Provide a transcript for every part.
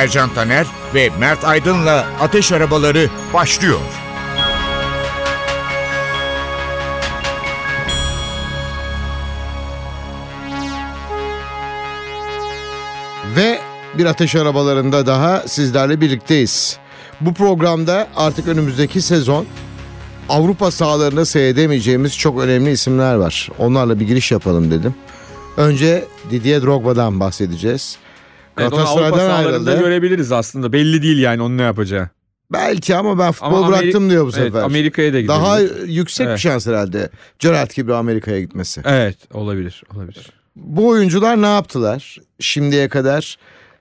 Ercan Taner ve Mert Aydın'la Ateş Arabaları başlıyor. Ve bir ateş arabalarında daha sizlerle birlikteyiz. Bu programda artık önümüzdeki sezon Avrupa sahalarında seyredemeyeceğimiz çok önemli isimler var. Onlarla bir giriş yapalım dedim. Önce Didier Drogba'dan bahsedeceğiz. Evet, onu Avrupa sahalarında görebiliriz aslında. Belli değil yani onun ne yapacağı. Belki ama ben futbol ama bıraktım Ameri- diyor bu sefer. Evet, Amerika'ya da gidebilir. Daha yüksek evet. bir şans herhalde. Gerrard gibi Amerika'ya gitmesi. Evet olabilir olabilir. Bu oyuncular ne yaptılar şimdiye kadar?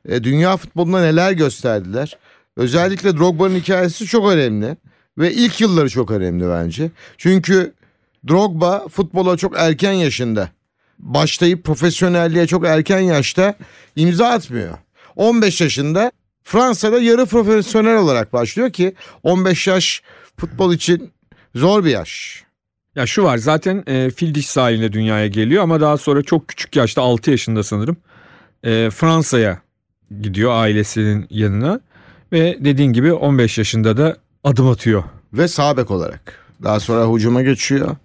E, dünya futbolunda neler gösterdiler? Özellikle Drogba'nın hikayesi çok önemli. Ve ilk yılları çok önemli bence. Çünkü Drogba futbola çok erken yaşında başlayıp profesyonelliğe çok erken yaşta imza atmıyor. 15 yaşında Fransa'da yarı profesyonel olarak başlıyor ki 15 yaş futbol için zor bir yaş. Ya şu var zaten e, fil diş sahilinde dünyaya geliyor ama daha sonra çok küçük yaşta 6 yaşında sanırım e, Fransa'ya gidiyor ailesinin yanına ve dediğin gibi 15 yaşında da adım atıyor. Ve sağ bek olarak daha sonra hücuma geçiyor.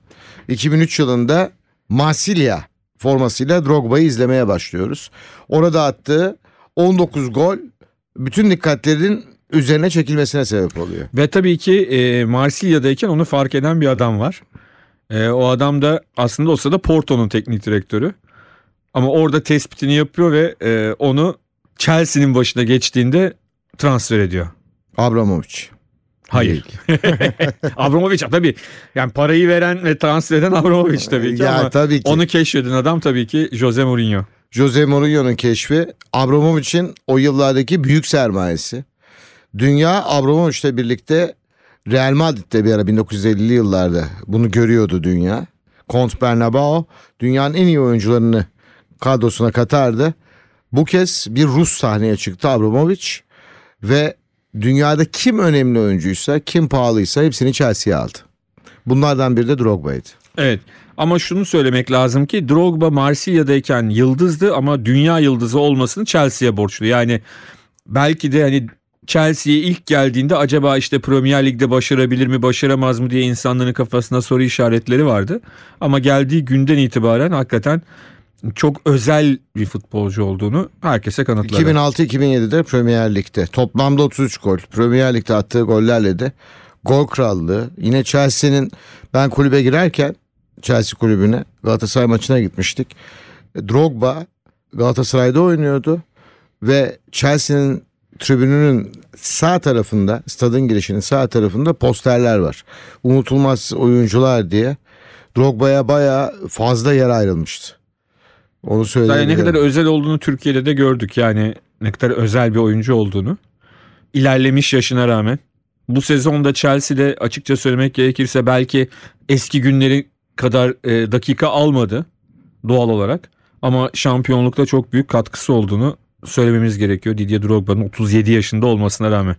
2003 yılında Marsilya formasıyla Drogba'yı izlemeye başlıyoruz. Orada attığı 19 gol bütün dikkatlerin üzerine çekilmesine sebep oluyor. Ve tabii ki e, Marsilya'dayken onu fark eden bir adam var. E, o adam da aslında o sırada Porto'nun teknik direktörü. Ama orada tespitini yapıyor ve e, onu Chelsea'nin başına geçtiğinde transfer ediyor. Abramovich. Hayır. Abramovich tabii. Yani parayı veren ve transfer eden Abramovich tabii ki ya, ama tabii ki. onu keşfeden adam tabii ki Jose Mourinho. Jose Mourinho'nun keşfi Abramovich'in o yıllardaki büyük sermayesi. Dünya Abramovich'le birlikte Real Madrid'de bir ara 1950'li yıllarda bunu görüyordu dünya. Kont Bernabeu dünyanın en iyi oyuncularını kadrosuna katardı. Bu kez bir Rus sahneye çıktı Abramovich ve dünyada kim önemli oyuncuysa, kim pahalıysa hepsini Chelsea'ye aldı. Bunlardan biri de Drogba'ydı. Evet ama şunu söylemek lazım ki Drogba Marsilya'dayken yıldızdı ama dünya yıldızı olmasını Chelsea'ye borçlu. Yani belki de hani Chelsea'ye ilk geldiğinde acaba işte Premier Lig'de başarabilir mi başaramaz mı diye insanların kafasında soru işaretleri vardı. Ama geldiği günden itibaren hakikaten çok özel bir futbolcu olduğunu herkese kanıtladı. 2006-2007'de Premier Lig'de toplamda 33 gol. Premier Lig'de attığı gollerle de gol krallığı. Yine Chelsea'nin ben kulübe girerken Chelsea kulübüne Galatasaray maçına gitmiştik. Drogba Galatasaray'da oynuyordu ve Chelsea'nin tribününün sağ tarafında stadın girişinin sağ tarafında posterler var. Unutulmaz oyuncular diye Drogba'ya baya fazla yer ayrılmıştı. Onu söyleyebilirim. Yani ne kadar özel olduğunu Türkiye'de de gördük yani ne kadar özel bir oyuncu olduğunu. İlerlemiş yaşına rağmen. Bu sezonda Chelsea'de açıkça söylemek gerekirse belki eski günleri kadar e, dakika almadı doğal olarak. Ama şampiyonlukta çok büyük katkısı olduğunu söylememiz gerekiyor. Didier Drogba'nın 37 yaşında olmasına rağmen.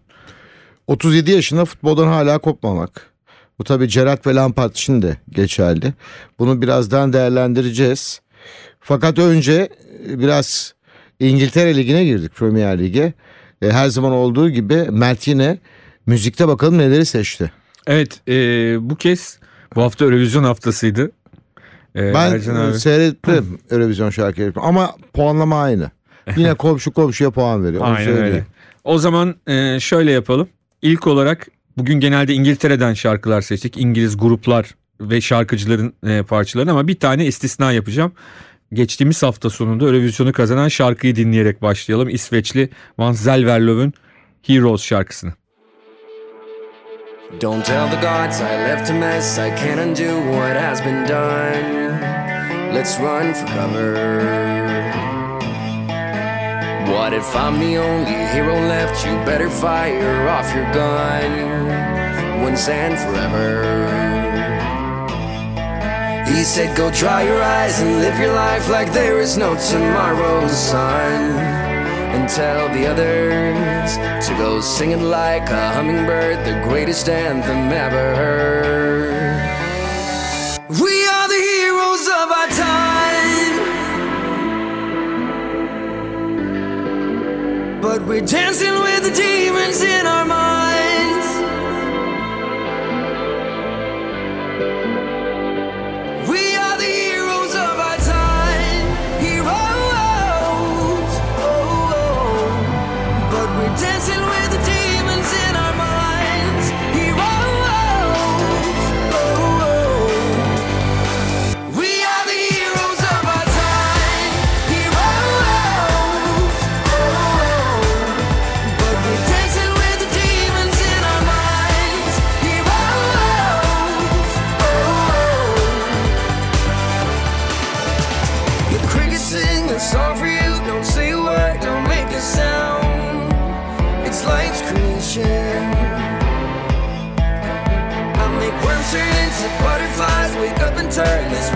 37 yaşında futboldan hala kopmamak. Bu tabii Gerrard ve Lampard için de geçerli. Bunu birazdan değerlendireceğiz. Fakat önce e, biraz İngiltere Ligi'ne girdik Premier Lig'e. E, her zaman olduğu gibi Mert yine müzikte bakalım neleri seçti. Evet e, bu kez bu hafta Eurovision haftasıydı. E, ben Ercan abi. seyrettim Eurovision şarkıları ama puanlama aynı. Yine komşu komşuya puan veriyor. Aynen öyle. O zaman e, şöyle yapalım. İlk olarak bugün genelde İngiltere'den şarkılar seçtik. İngiliz gruplar ve şarkıcıların e, parçalarını ama bir tane istisna yapacağım geçtiğimiz hafta sonunda Eurovision'u kazanan şarkıyı dinleyerek başlayalım. İsveçli Van Zelverlöw'ün Heroes şarkısını. Don't tell the gods I left a mess I can't undo what has been done Let's run for cover What if I'm the only hero left, you better fire off your gun once and forever. He said, Go dry your eyes and live your life like there is no tomorrow, son. And tell the others to go singing like a hummingbird, the greatest anthem ever heard. We are the heroes of our time. But we're dancing with the demons in our minds. Turn this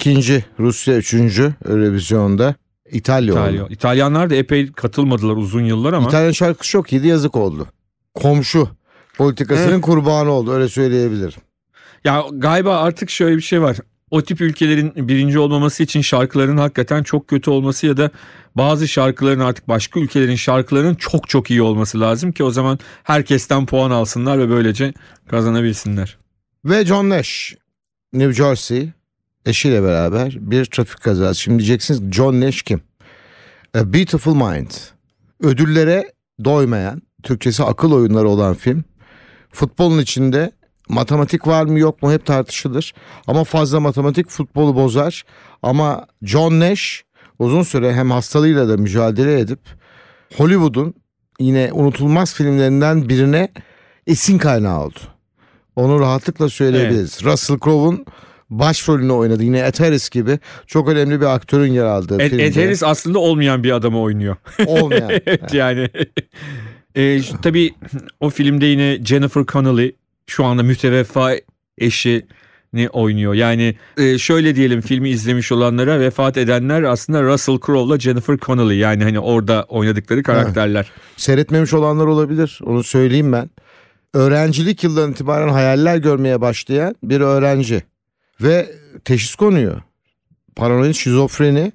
İkinci Rusya, üçüncü revizyonda İtalya, İtalya. oldu. İtalyanlar da epey katılmadılar uzun yıllar ama İtalyan şarkısı çok iyiydi yazık oldu. Komşu politikasının Evet. kurbanı oldu öyle söyleyebilirim. ya galiba artık şöyle bir şey var. O tip ülkelerin birinci olmaması için şarkıların hakikaten çok kötü olması ya da bazı şarkıların artık başka ülkelerin şarkılarının çok çok iyi olması lazım ki o zaman herkesten puan alsınlar ve böylece kazanabilsinler. Ve John Nash New Jersey eşiyle beraber bir trafik kazası. Şimdi diyeceksiniz John Nash kim? A Beautiful Mind. Ödüllere doymayan, Türkçesi akıl oyunları olan film. Futbolun içinde matematik var mı yok mu hep tartışılır. Ama fazla matematik futbolu bozar. Ama John Nash uzun süre hem hastalığıyla da mücadele edip Hollywood'un yine unutulmaz filmlerinden birine esin kaynağı oldu. Onu rahatlıkla söyleyebiliriz. Russell Crowe'un başrolünü oynadı. Yine Ed Harris gibi çok önemli bir aktörün yer aldığı filmde. Ed Harris aslında olmayan bir adamı oynuyor. olmayan. evet yani. E, tabii o filmde yine Jennifer Connelly şu anda müteveffa eşini oynuyor. Yani e, şöyle diyelim filmi izlemiş olanlara vefat edenler aslında Russell Crowe'la Jennifer Connelly yani hani orada oynadıkları karakterler. Seyretmemiş olanlar olabilir. Onu söyleyeyim ben. Öğrencilik yıllarından itibaren hayaller görmeye başlayan bir öğrenci. Ve teşhis konuyor. Paranoid şizofreni.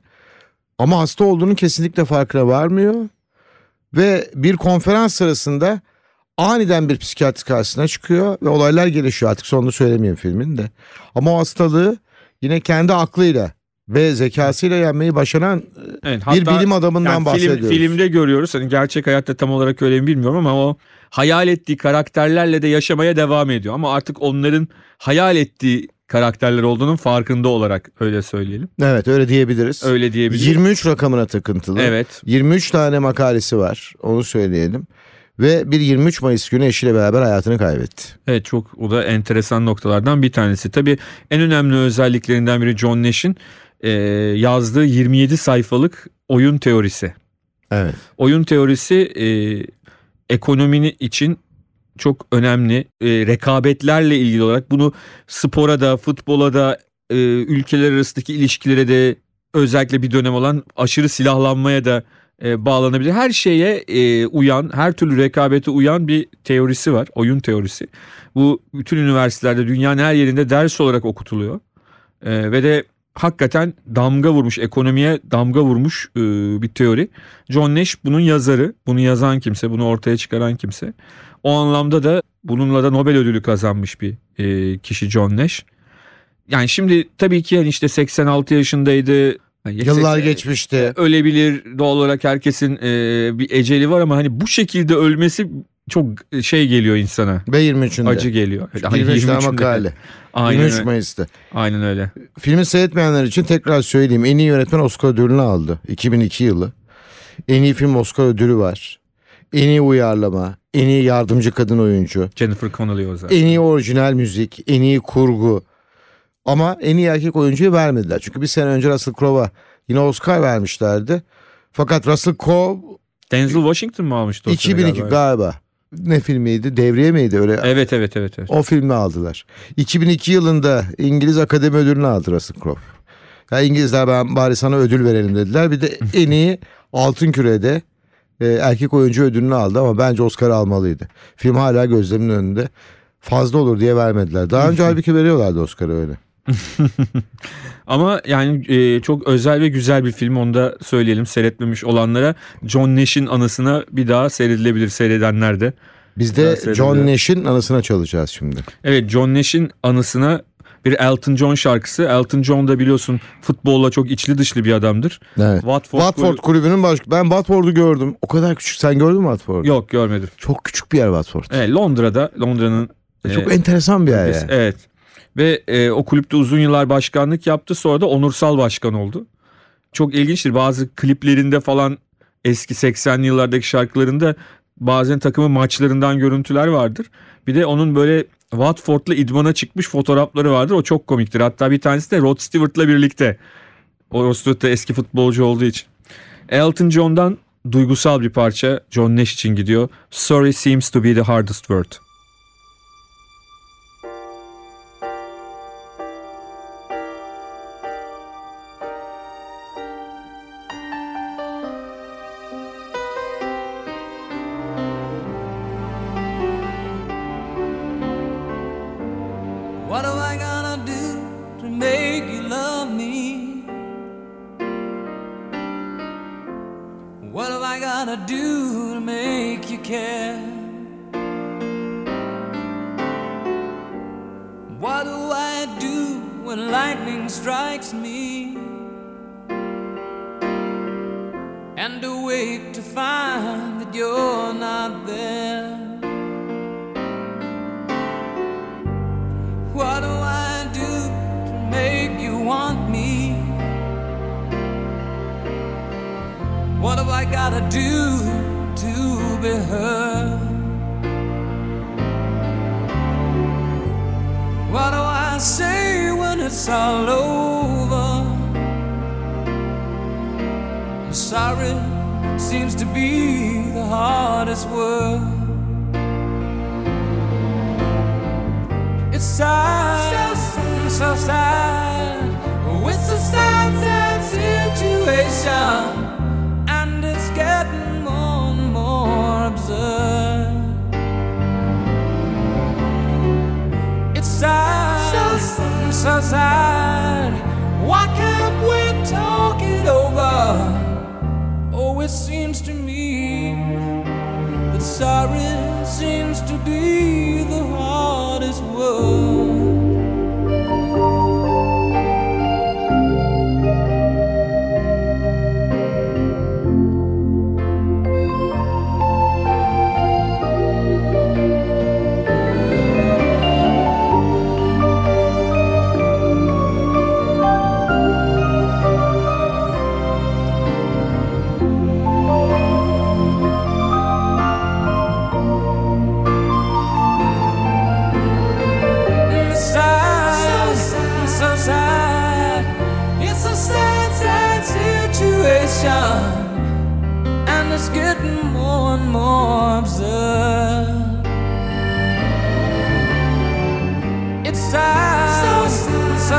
Ama hasta olduğunu kesinlikle farkına varmıyor. Ve bir konferans sırasında aniden bir psikiyatri karşısına çıkıyor ve olaylar gelişiyor. Artık sonunu söylemeyeyim filmin de. Ama o hastalığı yine kendi aklıyla ve zekasıyla yenmeyi başaran Evet, bir hatta bilim adamından yani film, bahsediyoruz. filmde görüyoruz. Hani gerçek hayatta tam olarak öyle mi bilmiyorum ama o hayal ettiği karakterlerle de yaşamaya devam ediyor. Ama artık onların hayal ettiği karakterler olduğunun farkında olarak öyle söyleyelim. Evet öyle diyebiliriz. Öyle diyebiliriz. 23 rakamına takıntılı. Evet. 23 tane makalesi var onu söyleyelim. Ve bir 23 Mayıs günü eşiyle beraber hayatını kaybetti. Evet çok o da enteresan noktalardan bir tanesi. Tabii en önemli özelliklerinden biri John Nash'in e, yazdığı 27 sayfalık oyun teorisi. Evet. Oyun teorisi e, ekonominin için çok önemli. E, rekabetlerle ilgili olarak bunu spora da, futbola da, e, ülkeler arasındaki ilişkilere de özellikle bir dönem olan aşırı silahlanmaya da e, bağlanabilir. Her şeye e, uyan, her türlü rekabete uyan bir teorisi var. Oyun teorisi. Bu bütün üniversitelerde dünyanın her yerinde ders olarak okutuluyor. E, ve de hakikaten damga vurmuş, ekonomiye damga vurmuş e, bir teori. John Nash bunun yazarı, bunu yazan kimse, bunu ortaya çıkaran kimse. O anlamda da bununla da Nobel ödülü kazanmış bir e, kişi John Nash. Yani şimdi tabii ki yani işte 86 yaşındaydı. Yani Yıllar 80 geçmişti. ölebilir doğal olarak herkesin e, bir eceli var ama hani bu şekilde ölmesi çok şey geliyor insana. Ve 23'ünde. Acı geliyor. Hani 23 tane 23'ünde. makale. Aynen 23 öyle. Mayıs'ta. Aynen öyle. Filmi seyretmeyenler için tekrar söyleyeyim. En iyi yönetmen Oscar ödülünü aldı. 2002 yılı. En iyi film Oscar ödülü var. En iyi uyarlama. En iyi yardımcı kadın oyuncu. Jennifer Connelly o zaten. En iyi orijinal müzik. En iyi kurgu. Ama en iyi erkek oyuncuyu vermediler. Çünkü bir sene önce Russell Crowe'a yine Oscar vermişlerdi. Fakat Russell Crowe Denzel Washington mı almıştı o sene 2002 galiba? galiba. Ne filmiydi? Devriye miydi? Öyle Evet evet evet. evet. O filmi aldılar. 2002 yılında İngiliz Akademi Ödülünü aldı Russell Crowe. Ya İngilizler ben bari sana ödül verelim dediler. Bir de en iyi Altın Küre'de e, erkek oyuncu ödülünü aldı ama bence Oscar almalıydı. Film hala gözlerimin önünde. Fazla olur diye vermediler. Daha önce halbuki veriyorlardı Oscar'ı öyle. Ama yani e, çok özel ve güzel bir film onu da söyleyelim seyretmemiş olanlara. John Nash'in anısına bir daha seyredilebilir seyredenler de. Biz de. John Nash'in anısına çalacağız şimdi. Evet John Nash'in anısına bir Elton John şarkısı. Elton John da biliyorsun futbolla çok içli dışlı bir adamdır. Evet. Watford, Watford kulübünün baş... Ben Watford'u gördüm. O kadar küçük. Sen gördün mü Watford'u? Yok görmedim. Çok küçük bir yer Watford. Evet, Londra'da Londra'nın Çok e, enteresan bir yer yani. Evet. Ve e, o kulüpte uzun yıllar başkanlık yaptı. Sonra da onursal başkan oldu. Çok ilginçtir. Bazı kliplerinde falan eski 80'li yıllardaki şarkılarında bazen takımın maçlarından görüntüler vardır. Bir de onun böyle Watford'la idmana çıkmış fotoğrafları vardır. O çok komiktir. Hatta bir tanesi de Rod Stewart'la birlikte. O Rod Stewart da eski futbolcu olduğu için. Elton John'dan duygusal bir parça John Nash için gidiyor. Sorry seems to be the hardest word. I gonna do to make you care? What do I do when lightning strikes me? And awake to find that you're I gotta do to be heard? What do I say when it's all over? Sorry seems to be the hardest word. It's sad, so, so sad. It's a sad, sad situation, getting more and more absurd. It's sad, so, so sad. Why can't we talk it over? Oh, it seems to me that sorry seems to be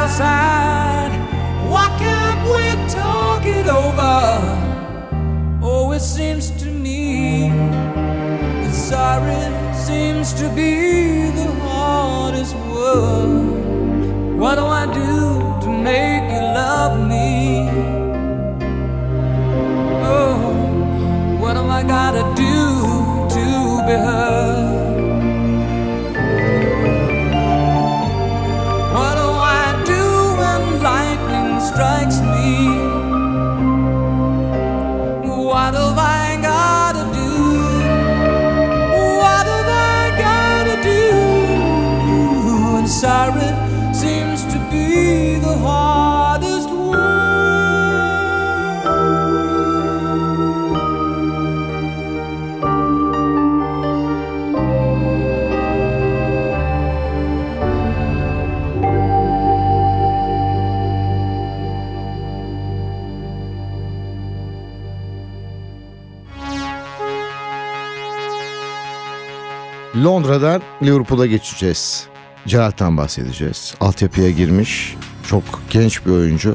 sad. Why can't we talk it over? Oh, it seems to me that sorry seems to be the hardest word. What do I do to make you love me? Oh, what do I gotta do to be heard? Londra'dan Liverpool'a geçeceğiz. Gerrard'dan bahsedeceğiz. Altyapıya girmiş. Çok genç bir oyuncu.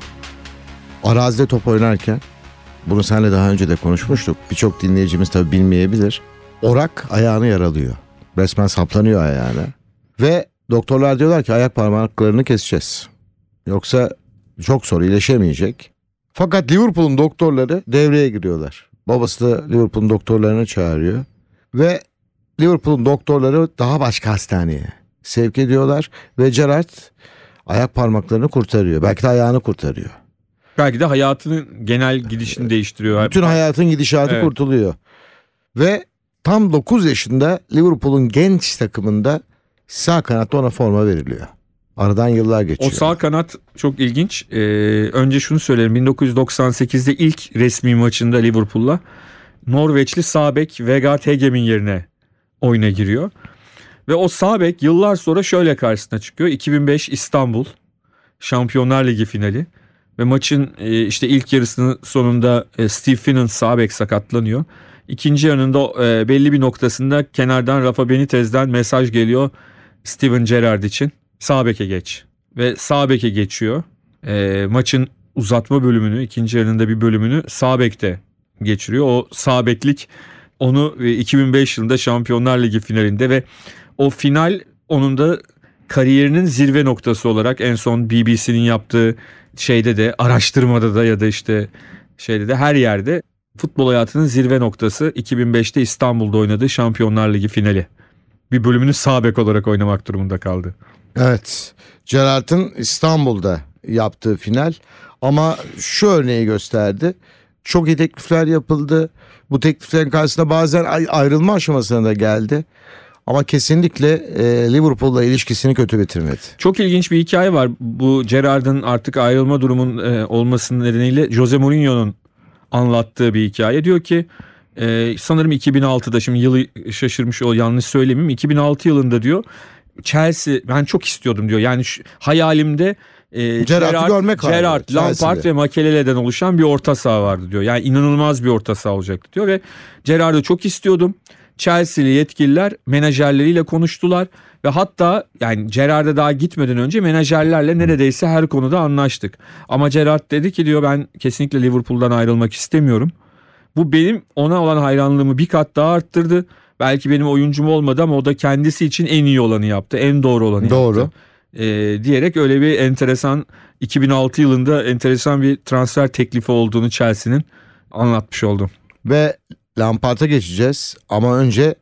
Arazide top oynarken bunu seninle daha önce de konuşmuştuk. Birçok dinleyicimiz tabii bilmeyebilir. Orak ayağını yaralıyor. Resmen saplanıyor ayağına. Ve doktorlar diyorlar ki ayak parmaklarını keseceğiz. Yoksa çok zor iyileşemeyecek. Fakat Liverpool'un doktorları devreye giriyorlar. Babası da Liverpool'un doktorlarını çağırıyor. Ve Liverpool'un doktorları daha başka hastaneye sevk ediyorlar ve Gerrard ayak parmaklarını kurtarıyor. Belki de ayağını kurtarıyor. Belki de hayatının genel gidişini değiştiriyor. Bütün hayatın gidişatı Evet. kurtuluyor. Ve tam 9 yaşında Liverpool'un genç takımında sağ kanatta ona forma veriliyor. Aradan yıllar O geçiyor. sağ kanat çok ilginç. Ee, önce şunu söyleyelim. 1998'de ilk resmi maçında Liverpool'la Norveçli sağ bek Vegard Hegem'in yerine oyuna giriyor. Ve o sağ bek yıllar sonra şöyle karşısına çıkıyor. 2005 İstanbul Şampiyonlar Ligi finali. Ve maçın e, işte ilk yarısının sonunda e, Steve Finnan sağ bek sakatlanıyor. İkinci yarının e, belli bir noktasında kenardan Rafa Benitez'den mesaj geliyor Steven Gerrard için. Sağ beke geç. Ve sağ beke geçiyor. Maçın uzatma bölümünü, ikinci yarının bir bölümünü sağ bekte geçiriyor. O sağ beklik onu e, 2005 yılında Şampiyonlar Ligi finalinde ve o final onun da kariyerinin zirve noktası olarak en son BBC'nin yaptığı şeyde de araştırmada da ya da işte şeyde de her yerde futbol hayatının zirve noktası 2005'te İstanbul'da oynadığı Şampiyonlar Ligi finali. Bir bölümünü sağ bek olarak oynamak durumunda kaldı. Evet. Gerrard'ın İstanbul'da yaptığı final ama şu örneği gösterdi. Çok iyi teklifler yapıldı. Bu tekliflerin karşısında bazen ay- ayrılma aşamasına da geldi. Ama kesinlikle e, Liverpool'la ilişkisini kötü bitirmedi. Çok ilginç bir hikaye var. Bu Gerrard'ın artık ayrılma durumun e, olmasının nedeniyle Jose Mourinho'nun anlattığı bir hikaye. Diyor ki e, sanırım 2006'da şimdi yılı şaşırmış o yanlış söylemeyeyim. 2006 yılında diyor Chelsea ben çok istiyordum diyor. Yani şu, hayalimde e, Gerrard'ı görmek vardı Gerrard, Lampard ve Makelele'den oluşan bir orta saha vardı diyor. Yani inanılmaz bir orta saha olacaktı diyor ve Gerrard'ı çok istiyordum. Chelsea'li yetkililer menajerleriyle konuştular ve hatta yani Gerrard'a daha gitmeden önce menajerlerle neredeyse her konuda anlaştık. Ama Gerrard dedi ki diyor ben kesinlikle Liverpool'dan ayrılmak istemiyorum. Bu benim ona olan hayranlığımı bir kat daha arttırdı. Belki benim oyuncum olmadı ama o da kendisi için en iyi olanı yaptı. En doğru olanı Doğru. yaptı. Ee, diyerek öyle bir enteresan 2006 yılında enteresan bir transfer teklifi olduğunu Chelsea'nin anlatmış oldum. Ve Lampard'a geçeceğiz ama önce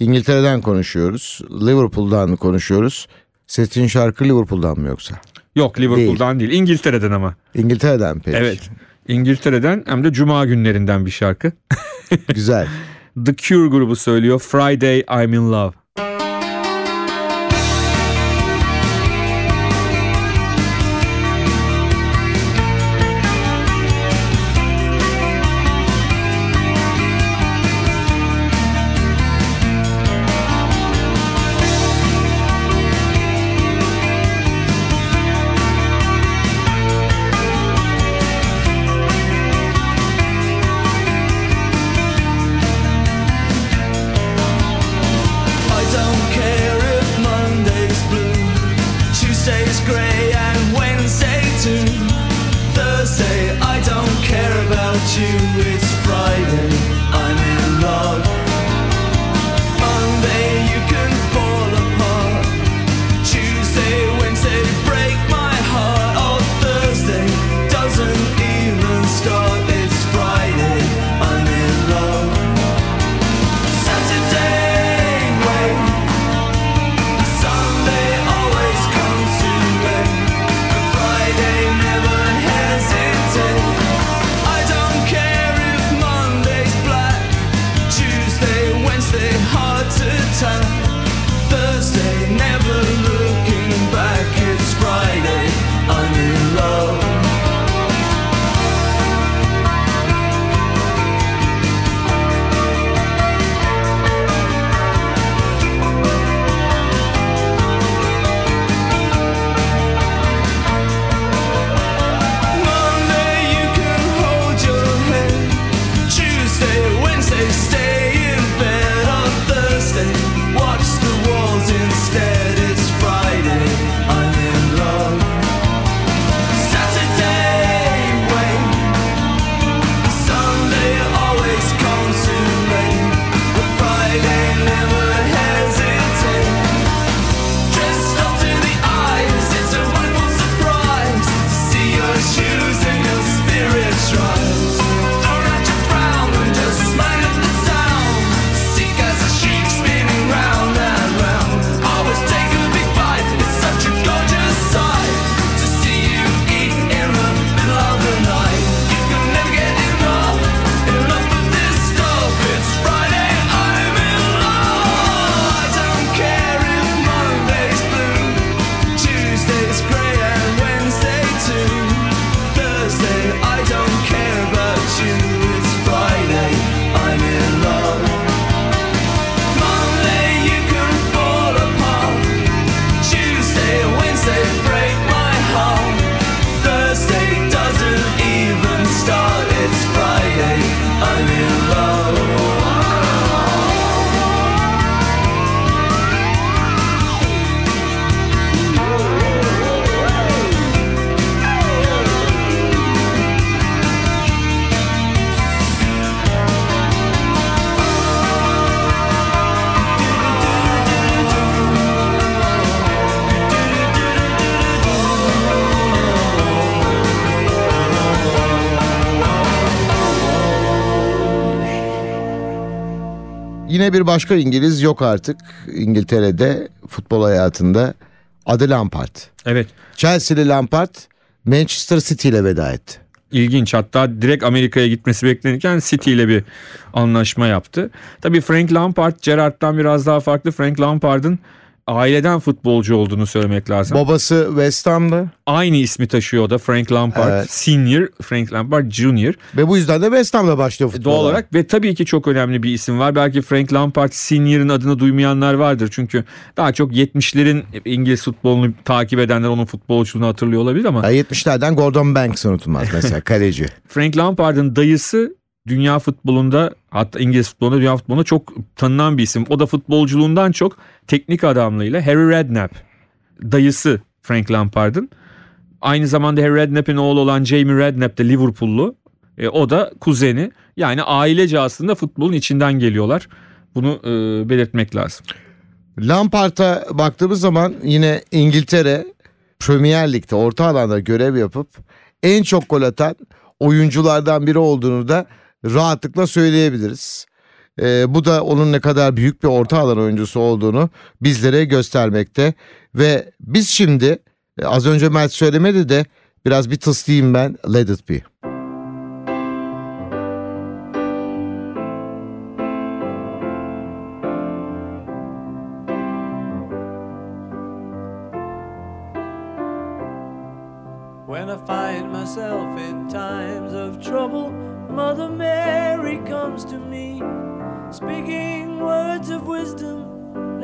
İngiltere'den konuşuyoruz. Liverpool'dan konuşuyoruz. Seçtiğin şarkı Liverpool'dan mı yoksa? Yok Liverpool'dan değil. İngiltere'den ama. İngiltere'den peki. Evet. İngiltere'den hem de Cuma günlerinden bir şarkı. Güzel. The Cure grubu söylüyor Friday I'm in Love. Yine bir başka İngiliz yok artık İngiltere'de futbol hayatında. Adı Lampard. Evet. Chelsea'li Lampard Manchester City ile veda etti. İlginç hatta direkt Amerika'ya gitmesi beklenirken City ile bir anlaşma yaptı. Tabii Frank Lampard Gerrard'dan biraz daha farklı. Frank Lampard'ın aileden futbolcu olduğunu söylemek lazım. Babası West Ham'dı Aynı ismi taşıyor o da Frank Lampard Evet. Senior, Frank Lampard Junior. ve bu yüzden de West Ham'la başlıyor futbola. Doğal olarak ve tabii ki çok önemli bir isim var. Belki Frank Lampard Senior'ın adını duymayanlar vardır. Çünkü daha çok 70'lerin İngiliz futbolunu takip edenler onun futbolculuğunu hatırlıyor olabilir ama Ya 70'lerden Gordon Banks unutulmaz mesela kaleci. Frank Lampard'ın dayısı dünya futbolunda hatta İngiliz futbolunda dünya futbolunda çok tanınan bir isim. O da futbolculuğundan çok teknik adamlığıyla Harry Redknapp dayısı Frank Lampard'ın. Aynı zamanda Harry Redknapp'in oğlu olan Jamie Redknapp de Liverpool'lu. E, o da kuzeni. Yani ailece aslında futbolun içinden geliyorlar. Bunu e, belirtmek lazım. Lampard'a baktığımız zaman yine İngiltere Premier Lig'de orta alanda görev yapıp en çok gol atan oyunculardan biri olduğunu da rahatlıkla söyleyebiliriz. Ee, bu da onun ne kadar büyük bir orta alan oyuncusu olduğunu bizlere göstermekte. Ve biz şimdi e, az önce Mert söylemedi de biraz bir tıslayayım ben Let It Be.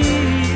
Let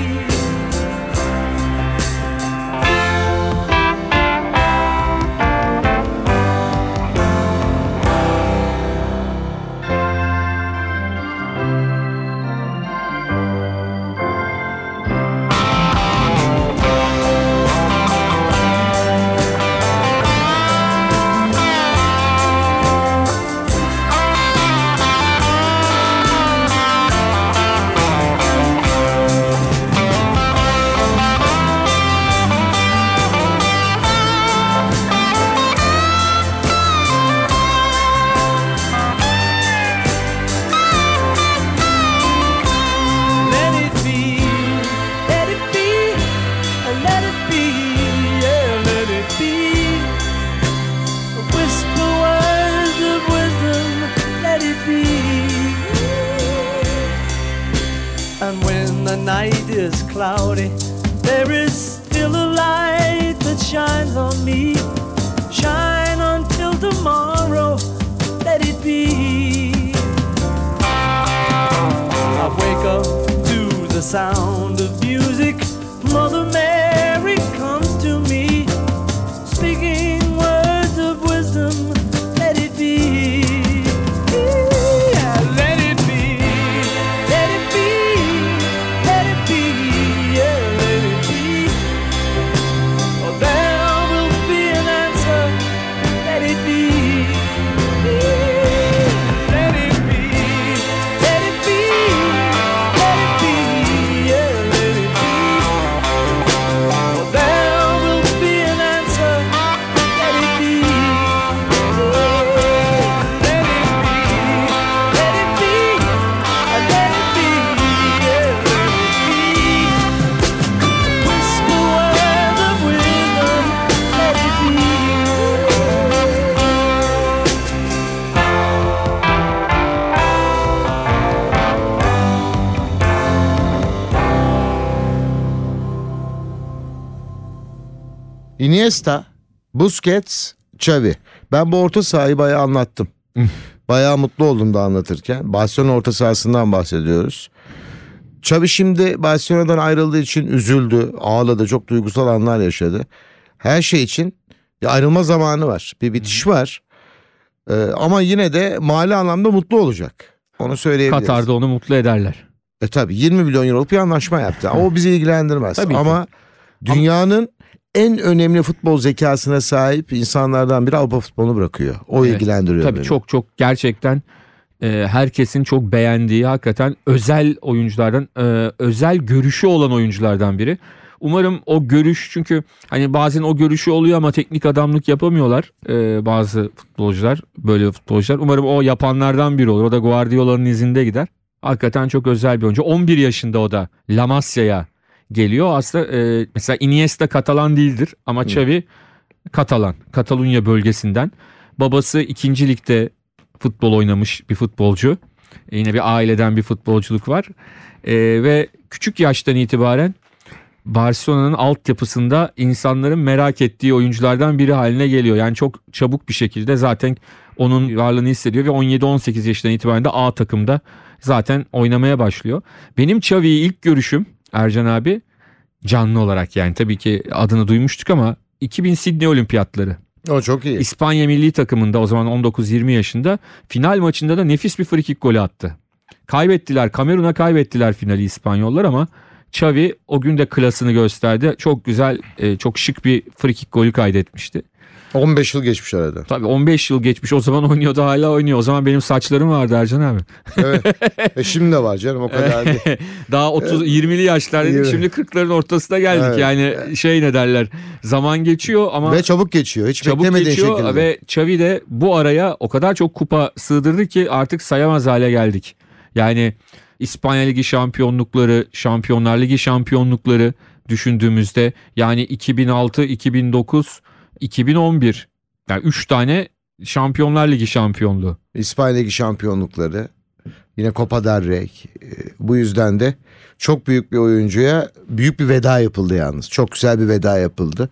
sound of Iniesta, Busquets, Xavi. Ben bu orta sahayı bayağı anlattım. bayağı mutlu oldum da anlatırken. Barcelona orta sahasından bahsediyoruz. Xavi şimdi Barcelona'dan ayrıldığı için üzüldü, ağladı, çok duygusal anlar yaşadı. Her şey için bir ayrılma zamanı var, bir bitiş var. Ee, ama yine de mali anlamda mutlu olacak. Onu söyleyebiliriz. Katar'da onu mutlu ederler. E tabi 20 milyon euroluk bir anlaşma yaptı. O bizi ilgilendirmez. Tabii ki. Ama dünyanın en önemli futbol zekasına sahip insanlardan biri Avrupa futbolunu bırakıyor. O Evet. ilgilendiriyor Tabii beni. çok çok gerçekten e, herkesin çok beğendiği hakikaten özel oyunculardan e, özel görüşü olan oyunculardan biri. Umarım o görüş çünkü hani bazen o görüşü oluyor ama teknik adamlık yapamıyorlar e, bazı futbolcular böyle futbolcular. Umarım o yapanlardan biri olur. O da Guardiola'nın izinde gider. Hakikaten çok özel bir oyuncu. 11 yaşında o da La Masia'ya geliyor. Aslında e, mesela Iniesta Katalan değildir ama Xavi Katalan. Katalunya bölgesinden. Babası ikinci ligde futbol oynamış bir futbolcu. E, Yine bir aileden bir futbolculuk var. E, ve küçük yaştan itibaren Barcelona'nın altyapısında insanların merak ettiği oyunculardan biri haline geliyor. Yani çok çabuk bir şekilde zaten onun varlığını hissediyor ve 17-18 yaşından itibaren de A takımda zaten oynamaya başlıyor. Benim Xavi'yi ilk görüşüm Ercan abi canlı olarak yani tabii ki adını duymuştuk ama 2000 Sydney Olimpiyatları. O çok iyi. İspanya milli takımında o zaman 19-20 yaşında final maçında da nefis bir frikik golü attı. Kaybettiler Kamerun'a kaybettiler finali İspanyollar ama Xavi o gün de klasını gösterdi. Çok güzel e, çok şık bir frikik golü kaydetmişti. 15 yıl geçmiş arada. Tabii 15 yıl geçmiş o zaman oynuyordu hala oynuyor. O zaman benim saçlarım vardı Ercan abi. Evet. e şimdi de var canım o kadar değil. Daha 30 20'li yaşlardaydık Yirmi. şimdi 40'ların ortasına geldik. Evet. Yani şey ne derler zaman geçiyor ama Ve çabuk geçiyor. Hiç çabuk beklemediğin geçiyor şekilde. ve Xavi de bu araya o kadar çok kupa sığdırdı ki artık sayamaz hale geldik. Yani İspanya Ligi şampiyonlukları, Şampiyonlar Ligi şampiyonlukları düşündüğümüzde yani 2006, 2009, 2011 yani 3 tane Şampiyonlar Ligi şampiyonluğu. İspanya Ligi şampiyonlukları. Yine Copa del Rey. E, Bu yüzden de çok büyük bir oyuncuya büyük bir veda yapıldı yalnız. Çok güzel bir veda yapıldı.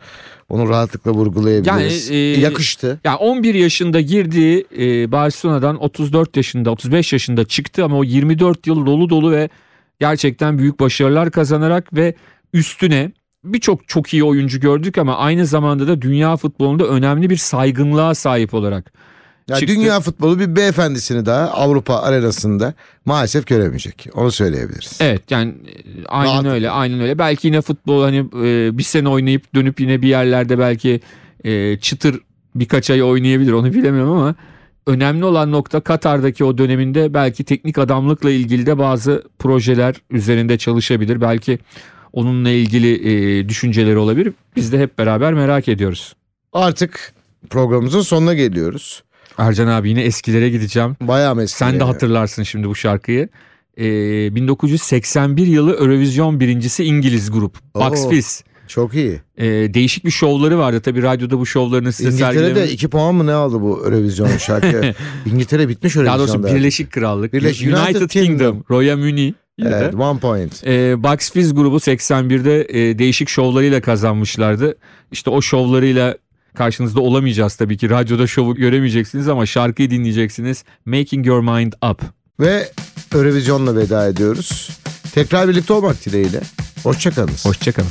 Onu rahatlıkla vurgulayabiliriz. Yani, e, Yakıştı. Yani 11 yaşında girdiği e, Barcelona'dan 34 yaşında 35 yaşında çıktı ama o 24 yıl dolu dolu ve gerçekten büyük başarılar kazanarak ve üstüne birçok çok iyi oyuncu gördük ama aynı zamanda da dünya futbolunda önemli bir saygınlığa sahip olarak Ya çıktı. dünya futbolu bir beyefendisini daha Avrupa arenasında maalesef göremeyecek. Onu söyleyebiliriz. Evet yani e, aynen Rahat. öyle aynen öyle. Belki yine futbol hani e, bir sene oynayıp dönüp yine bir yerlerde belki e, çıtır birkaç ay oynayabilir onu bilemiyorum ama önemli olan nokta Katar'daki o döneminde belki teknik adamlıkla ilgili de bazı projeler üzerinde çalışabilir. Belki onunla ilgili e, düşünceleri olabilir. Biz de hep beraber merak ediyoruz. Artık programımızın sonuna geliyoruz. Ercan abi yine eskilere gideceğim. Bayağı meski. Sen de hatırlarsın şimdi bu şarkıyı. Ee, 1981 yılı Eurovision birincisi İngiliz grup Bucks. Fizz. Çok iyi. Ee, değişik bir şovları vardı tabii radyoda bu şovlarını size İngiltere'de sergilemek. 2 puan mı ne aldı bu Eurovision şarkı? İngiltere bitmiş Daha Eurovision'da. doğrusu Birleşik Krallık, Birleşik- United, United Kingdom, Kingdom. Royal Muni. Evet, one point. Ee, Bucks Fizz grubu 81'de e, değişik şovlarıyla kazanmışlardı. İşte o şovlarıyla karşınızda olamayacağız tabii ki. Radyoda şovu göremeyeceksiniz ama şarkıyı dinleyeceksiniz. Making Your Mind Up. Ve Eurovision'la veda ediyoruz. Tekrar birlikte olmak dileğiyle. Hoşçakalınız. Hoşçakalın.